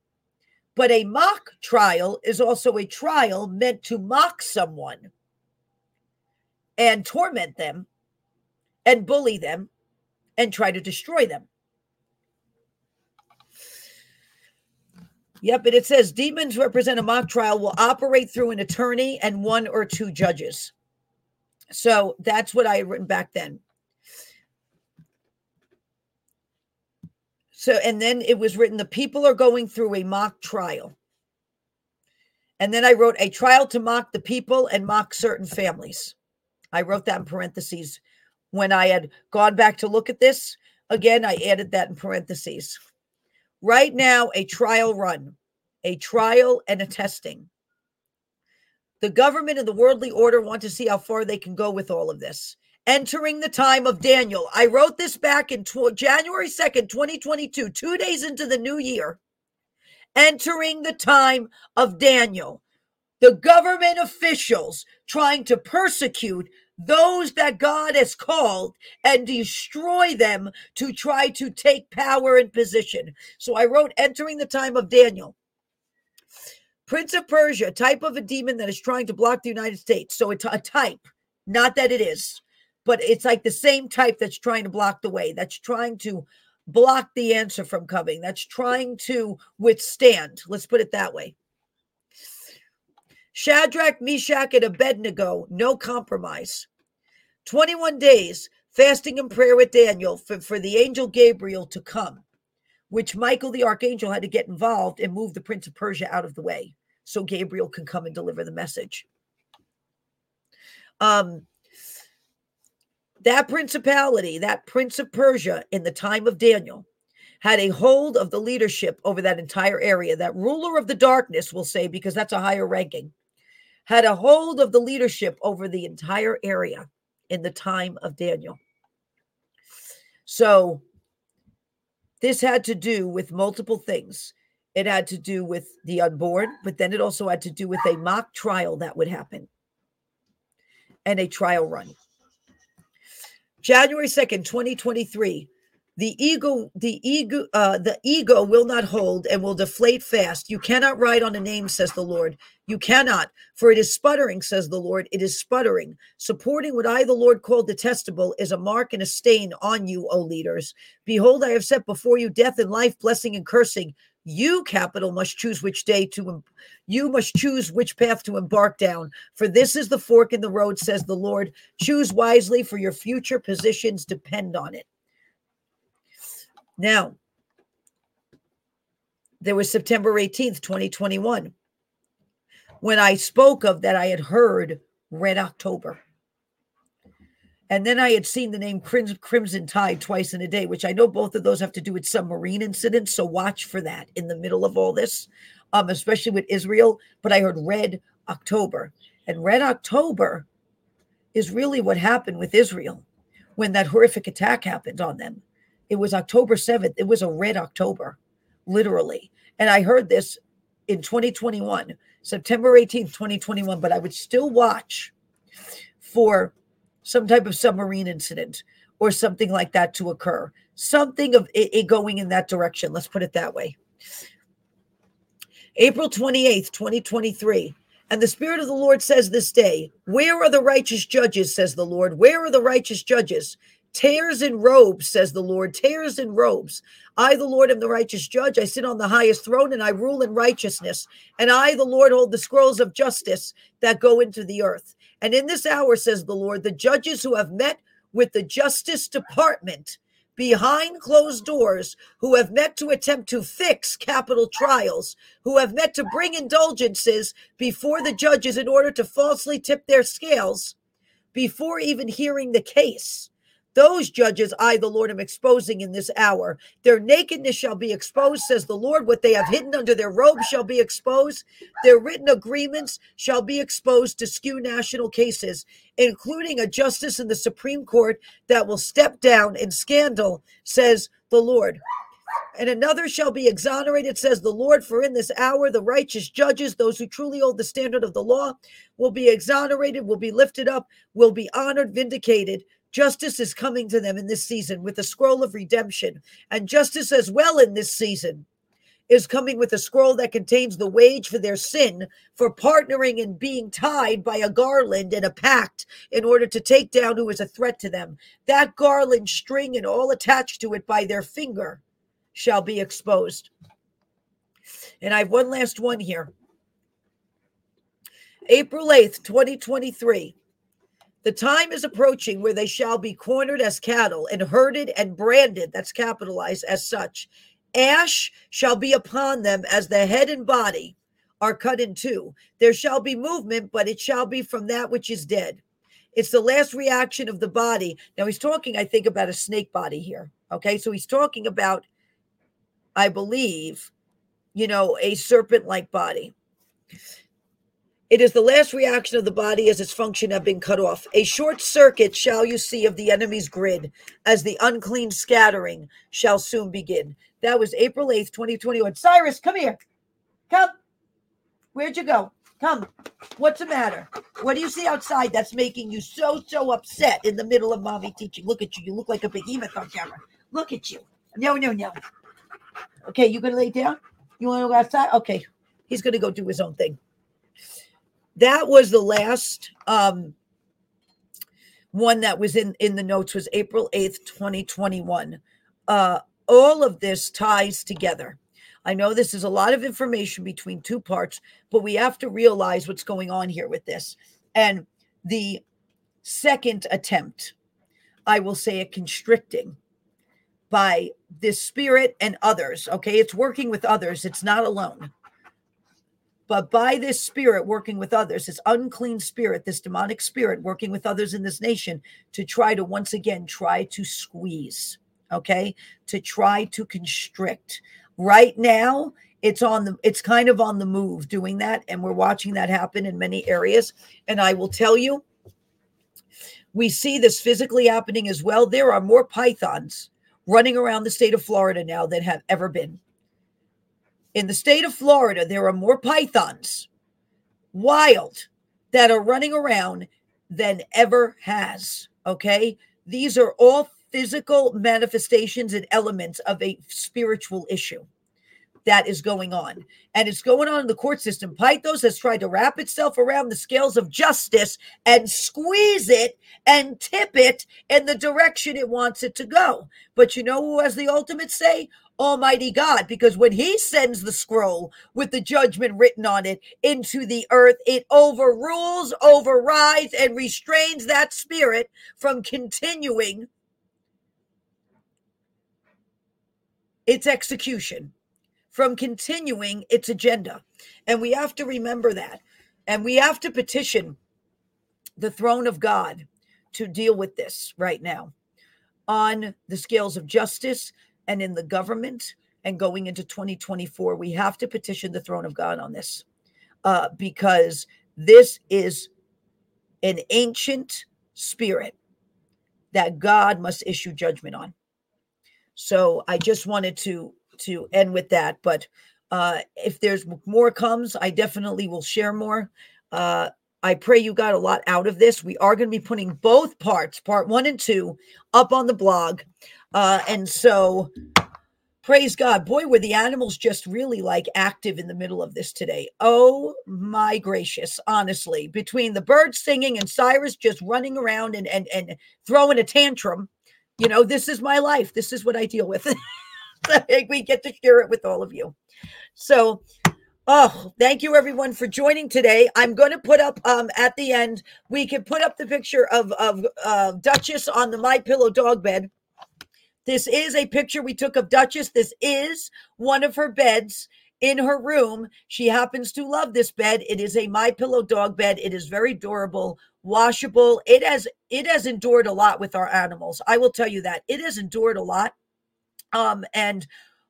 But a mock trial is also a trial meant to mock someone and torment them and bully them and try to destroy them. Yep, and it says demons represent a mock trial will operate through an attorney and one or two judges. So that's what I had written back then. So, and then it was written the people are going through a mock trial. And then I wrote a trial to mock the people and mock certain families. I wrote that in parentheses. When I had gone back to look at this, again, I added that in parentheses. Right now, a trial run, a trial and a testing. The government and the worldly order want to see how far they can go with all of this. Entering the time of Daniel. I wrote this back in tw- January 2nd, 2022, two days into the new year. Entering the time of Daniel. The government officials trying to persecute those that God has called and destroy them to try to take power and position. So I wrote entering the time of Daniel. Prince of Persia, type of a demon that is trying to block the United States. So it's a type, not that it is, but it's like the same type that's trying to block the way, that's trying to block the answer from coming, that's trying to withstand. Let's put it that way. Shadrach, Meshach, and Abednego, no compromise. 21 days fasting and prayer with Daniel for, for the angel Gabriel to come, which Michael the archangel had to get involved and move the prince of Persia out of the way so Gabriel can come and deliver the message. Um, that principality, that prince of Persia in the time of Daniel, had a hold of the leadership over that entire area. That ruler of the darkness, we'll say, because that's a higher ranking, had a hold of the leadership over the entire area in the time of Daniel. So this had to do with multiple things. It had to do with the unborn, but then it also had to do with a mock trial that would happen and a trial run. January 2nd, 2023, the ego the ego uh, the ego will not hold and will deflate fast. You cannot ride on a name says the lord. You cannot for it is sputtering says the lord. It is sputtering. Supporting what i the lord called detestable is a mark and a stain on you o leaders. Behold i have set before you death and life blessing and cursing. You capital must choose which day to you must choose which path to embark down. For this is the fork in the road says the lord. Choose wisely for your future positions depend on it now, there was September 18th, 2021, when I spoke of that I had heard Red October. And then I had seen the name Crimson Tide twice in a day, which I know both of those have to do with submarine incidents. So watch for that in the middle of all this, um, especially with Israel. But I heard Red October. And Red October is really what happened with Israel when that horrific attack happened on them it was October 7th. It was a red October, literally. And I heard this in 2021, September 18th, 2021, but I would still watch for some type of submarine incident or something like that to occur. Something of it, going in that direction. Let's put it that way. April 28th, 2023. And the Spirit of the Lord says this day, Where are the righteous judges, says the Lord? Where are the righteous judges? Tears in robes, says the Lord, tears in robes. I, the Lord, am the righteous judge. I sit on the highest throne and I rule in righteousness. And I, the Lord, hold the scrolls of justice that go into the earth. And in this hour, says the Lord, the judges who have met with the Justice Department behind closed doors who have met to attempt to fix capital trials, who have met to bring indulgences before the judges in order to falsely tip their scales before even hearing the case. Those judges I, the Lord, am exposing in this hour. Their nakedness shall be exposed, says the Lord. What they have hidden under their robes shall be exposed. Their written agreements shall be exposed to skew national cases, including a justice in the Supreme Court that will step down in scandal, says the Lord and another shall be exonerated, says the Lord. For in this hour, the righteous judges, those who truly hold the standard of the law, will be exonerated, will be lifted up, will be honored, vindicated. Justice is coming to them in this season with the scroll of redemption, and justice as well in this season is coming with a scroll that contains the wage for their sin for partnering and being tied by a garland and a pact in order to take down who is a threat to them. That garland string and all attached to it by their finger shall be exposed. And I have one last one here. April 8th, 2023. The time is approaching where they shall be cornered as cattle and herded and branded, that's capitalized as such. Ash shall be upon them as the head and body are cut in two. There shall be movement, but it shall be from that which is dead. It's the last reaction of the body. Now he's talking, I think, about a snake body here. Okay, so he's talking about, I believe, you know, a serpent like body. It is the last reaction of the body as its function have been cut off. A short circuit shall you see of the enemy's grid as the unclean scattering shall soon begin. That was April 8th, 2021. Cyrus, come here. Come. Where'd you go? Come. What's the matter? What do you see outside that's making you so, so upset in the middle of mommy teaching? Look at you. You look like a behemoth on camera. Look at you. No, no, no. Okay, you to lay down? You want to go outside? Okay. He's to go do his own thing that was the last um, one that was in in the notes was April 8th, 2021. Uh, all of this ties together. I know this is a lot of information between two parts, but we have to realize what's going on here with this. And the second attempt, I will say, a constricting by this spirit and others. Okay, it's working with others, it's not alone but by this spirit working with others, this unclean spirit, this demonic spirit working with others in this nation to try to once again try to squeeze, okay, to try to constrict. Right now, it's on the it's kind of on the move doing that, and we're watching that happen in many areas. And I will tell you, we see this physically happening as well. There are more pythons running around the state of Florida now than have ever been in the state of Florida, there are more pythons, wild, that are running around than ever has. Okay. These are all physical manifestations and elements of a spiritual issue that is going on. And it's going on in the court system. Pythos has tried to wrap itself around the scales of justice and squeeze it and tip it in the direction it wants it to go. But you know who has the ultimate say? Almighty God, because when He sends the scroll with the judgment written on it into the earth, it overrules, overrides, and restrains that spirit from continuing its execution, from continuing its agenda. And we have to remember that. And we have to petition the throne of God to deal with this right now on the scales of justice and in the government and going into 2024 we have to petition the throne of god on this uh, because this is an ancient spirit that god must issue judgment on So I just wanted to to end with that. But uh, if there's more comes, I definitely will share more. Uh, I pray you got a lot out of this. We are going to be putting both parts, part one and two, up on the blog. Uh, and so praise God. Boy, were the animals just really like active in the middle of this today. Oh my gracious, honestly, between the birds singing and Cyrus just running around and and, and throwing a tantrum, you know, this is my life. This is what I deal with. we get to share it with all of you. So Oh, thank you everyone for joining today. I'm going to put up um at the end. We can put up the picture of of uh, Duchess on the My Pillow dog bed. This is a picture we took of Duchess. This is one of her beds in her room. She happens to love this bed. It is a My Pillow dog bed. It is very durable, washable. It has it has endured a lot with our animals. I will tell you that. It has endured a lot. Um and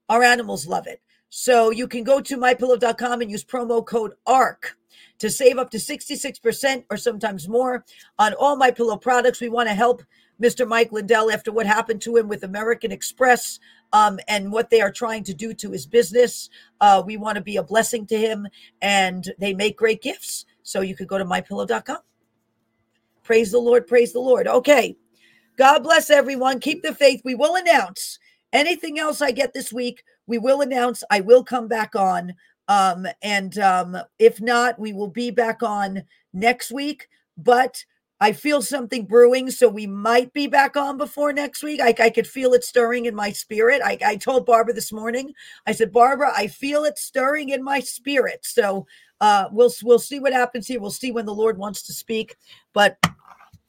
our animals love it. So you can go to mypillow.com and use promo code ARK to save up to 66% or sometimes more on all my pillow products. We want to help Mr. Mike Lindell after what happened to him with American Express um, and what they are trying to do to his business. Uh, we want to be a blessing to him, and they make great gifts. So you could go to mypillow.com. Praise the Lord. Praise the Lord. Okay. God bless everyone. Keep the faith. We will announce anything else I get this week we will announce I will come back on. Um, and um, if not, we will be back on next week. But I feel something brewing, so we might be back on before next week. I, I could feel it stirring in my spirit. I, I told Barbara this morning. I said, Barbara, I feel it stirring in my spirit. So uh, we'll we'll see what happens here. We'll see when the Lord wants to speak. But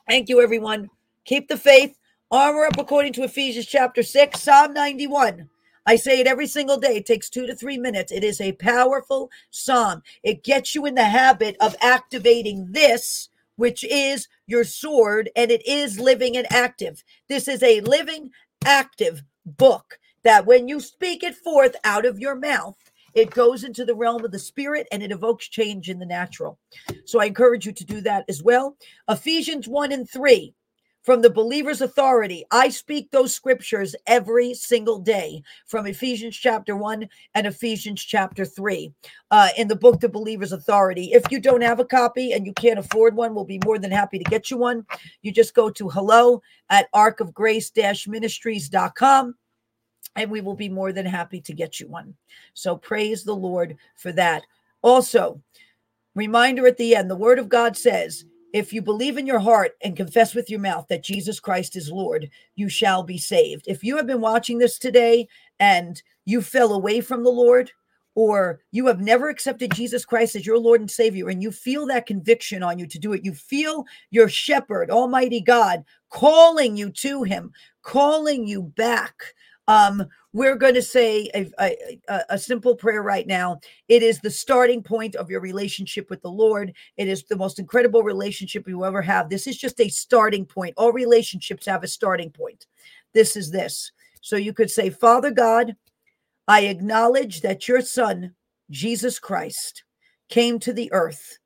thank you, everyone. Keep the faith. Armor up according to Ephesians chapter six, Psalm ninety one. I say it every single day. It takes two to three minutes. It is a powerful psalm. It gets you in the habit of activating this, which is your sword, and it is living and active. This is a living, active book that when you speak it forth out of your mouth, it goes into the realm of the spirit and it evokes change in the natural. So I encourage you to do that as well. Ephesians 1 and 3 from the believer's authority. I speak those scriptures every single day from Ephesians chapter 1 and Ephesians chapter 3 uh, in the book, The Believer's Authority. If you don't have a copy and you can't afford one, we'll be more than happy to get you one. You just go to hello at arkofgrace ministries.com and we will be more than happy to get you one. So praise the Lord for that. Also, reminder at the end the word of God says, if you believe in your heart and confess with your mouth that Jesus Christ is Lord, you shall be saved. If you have been watching this today and you fell away from the Lord, or you have never accepted Jesus Christ as your Lord and Savior, and you feel that conviction on you to do it, you feel your shepherd, Almighty God, calling you to Him, calling you back um, we're going to say a, a, a, simple prayer right now. It is the starting point of your relationship with the Lord. It is the most incredible relationship you ever have. This is just a starting point. All relationships have a starting point. This is this. So you could say, Father God, I acknowledge that your Son, Jesus Christ, came to the earth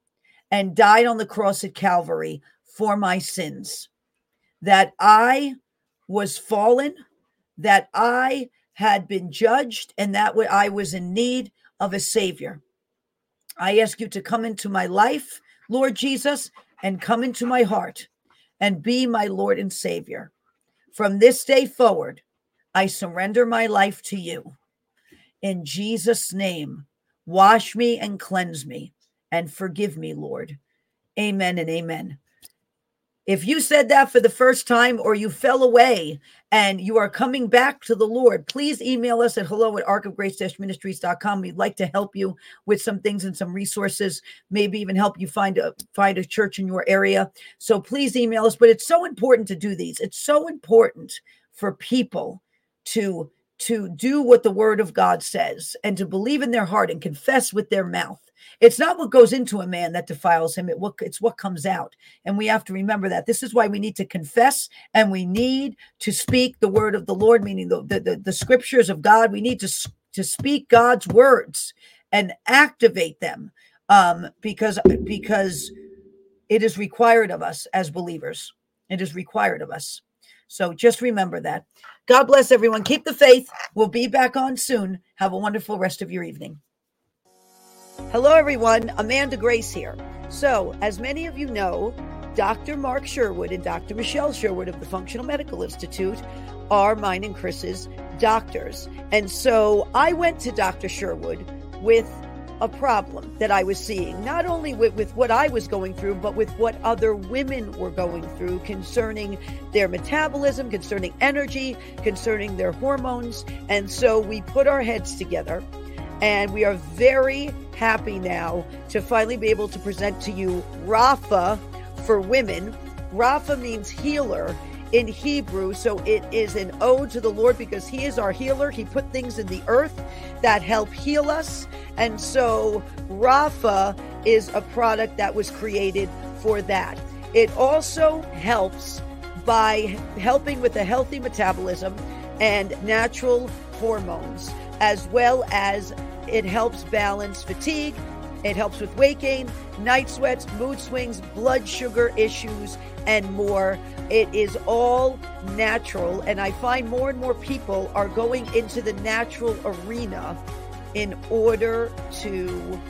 and died on the cross at Calvary for my sins, that I was fallen that I had been judged and that I was in need of a savior. I ask you to come into my life, Lord Jesus, and come into my heart and be my Lord and Savior. From this day forward, I surrender my life to you. In Jesus' name, wash me and cleanse me and forgive me, Lord. Amen and amen. If you said that for the first time or you fell away and you are coming back to the Lord, please email us at hello at arkofgrace-ministries.com. We'd like to help you with some things and some resources, maybe even help you find a find a church in your area. So please email us. But it's so important to do these. It's so important for people to to do what the word of God says and to believe in their heart and confess with their mouth it's not what goes into a man that defiles him. It's what comes out. And we have to remember that. This is why we need to confess and we need to speak the word of the Lord, meaning the, the, the, the scriptures of God. We need to, to speak God's words and activate them um, because because it is required of us as believers. It is required of us. So just remember that. God bless everyone. Keep the faith. We'll be back on soon. Have a wonderful rest of your evening. Hello, everyone. Amanda Grace here. So, as many of you know, Dr. Mark Sherwood and Dr. Michelle Sherwood of the Functional Medical Institute are mine and Chris's doctors. And so I went to Dr. Sherwood with a problem that I was seeing, not only with, with what I was going through, but with what other women were going through concerning their metabolism, concerning energy, concerning their hormones. And so we put our heads together and we are very happy now to finally be able to present to you Rafa for women. Rafa means healer in Hebrew. So it is an ode to the Lord because He is our healer. He put things in the earth that help heal us. And so Rafa is a product that was created for that. It also helps by helping with a healthy metabolism and natural hormones, as well as it helps balance fatigue. It helps with weight gain, night sweats, mood swings, blood sugar issues, and more. It is all natural. And I find more and more people are going into the natural arena in order to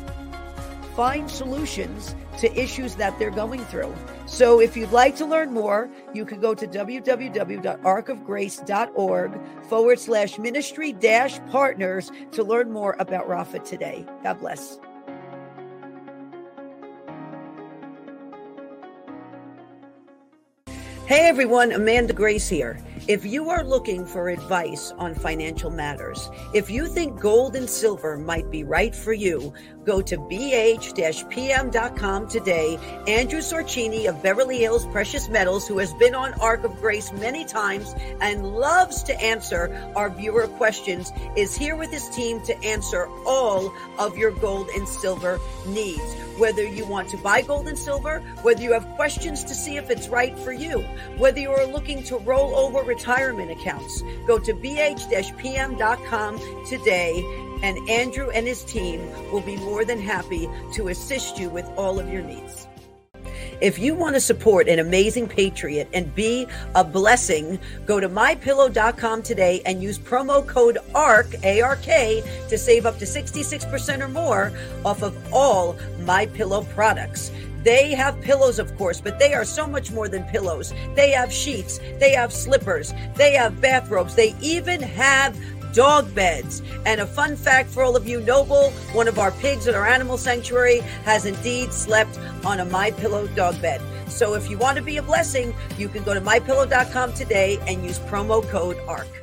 find solutions to issues that they're going through. So if you'd like to learn more, you can go to www.arkofgrace.org forward slash ministry dash partners to learn more about Rafa today. God bless. Hey everyone, Amanda Grace here. If you are looking for advice on financial matters, if you think gold and silver might be right for you, go to bh-pm.com today. Andrew Sorchini of Beverly Hills Precious Metals, who has been on Ark of Grace many times and loves to answer our viewer questions, is here with his team to answer all of your gold and silver needs. Whether you want to buy gold and silver, whether you have questions to see if it's right for you, whether you are looking to roll over retirement accounts. Go to bh-pm.com today and Andrew and his team will be more than happy to assist you with all of your needs. If you want to support an amazing patriot and be a blessing, go to mypillow.com today and use promo code ARK, A-R-K, to save up to 66% or more off of all my pillow products. They have pillows, of course, but they are so much more than pillows. They have sheets, they have slippers, they have bathrobes, they even have dog beds. And a fun fact for all of you, Noble, one of our pigs at our animal sanctuary, has indeed slept on a My Pillow dog bed. So if you want to be a blessing, you can go to mypillow.com today and use promo code ARK.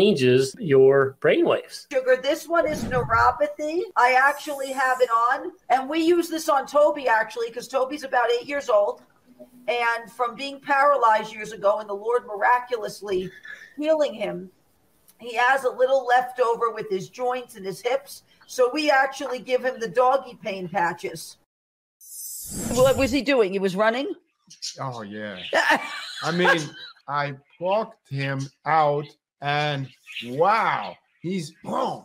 changes your brain waves.
Sugar, this one is neuropathy. I actually have it on, and we use this on Toby actually because Toby's about eight years old. And from being paralyzed years ago, and the Lord miraculously healing him, he has a little left over with his joints and his hips. So we actually give him the doggy pain patches. What was he doing? He was running?
Oh, yeah. I mean, I walked him out and wow, he's boom.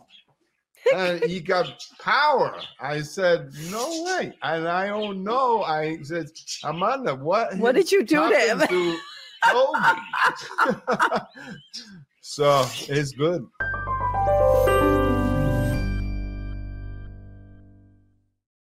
and he got power. I said, no way. And I don't know. I said, Amanda, what?
What did you do to him?
To so it's good.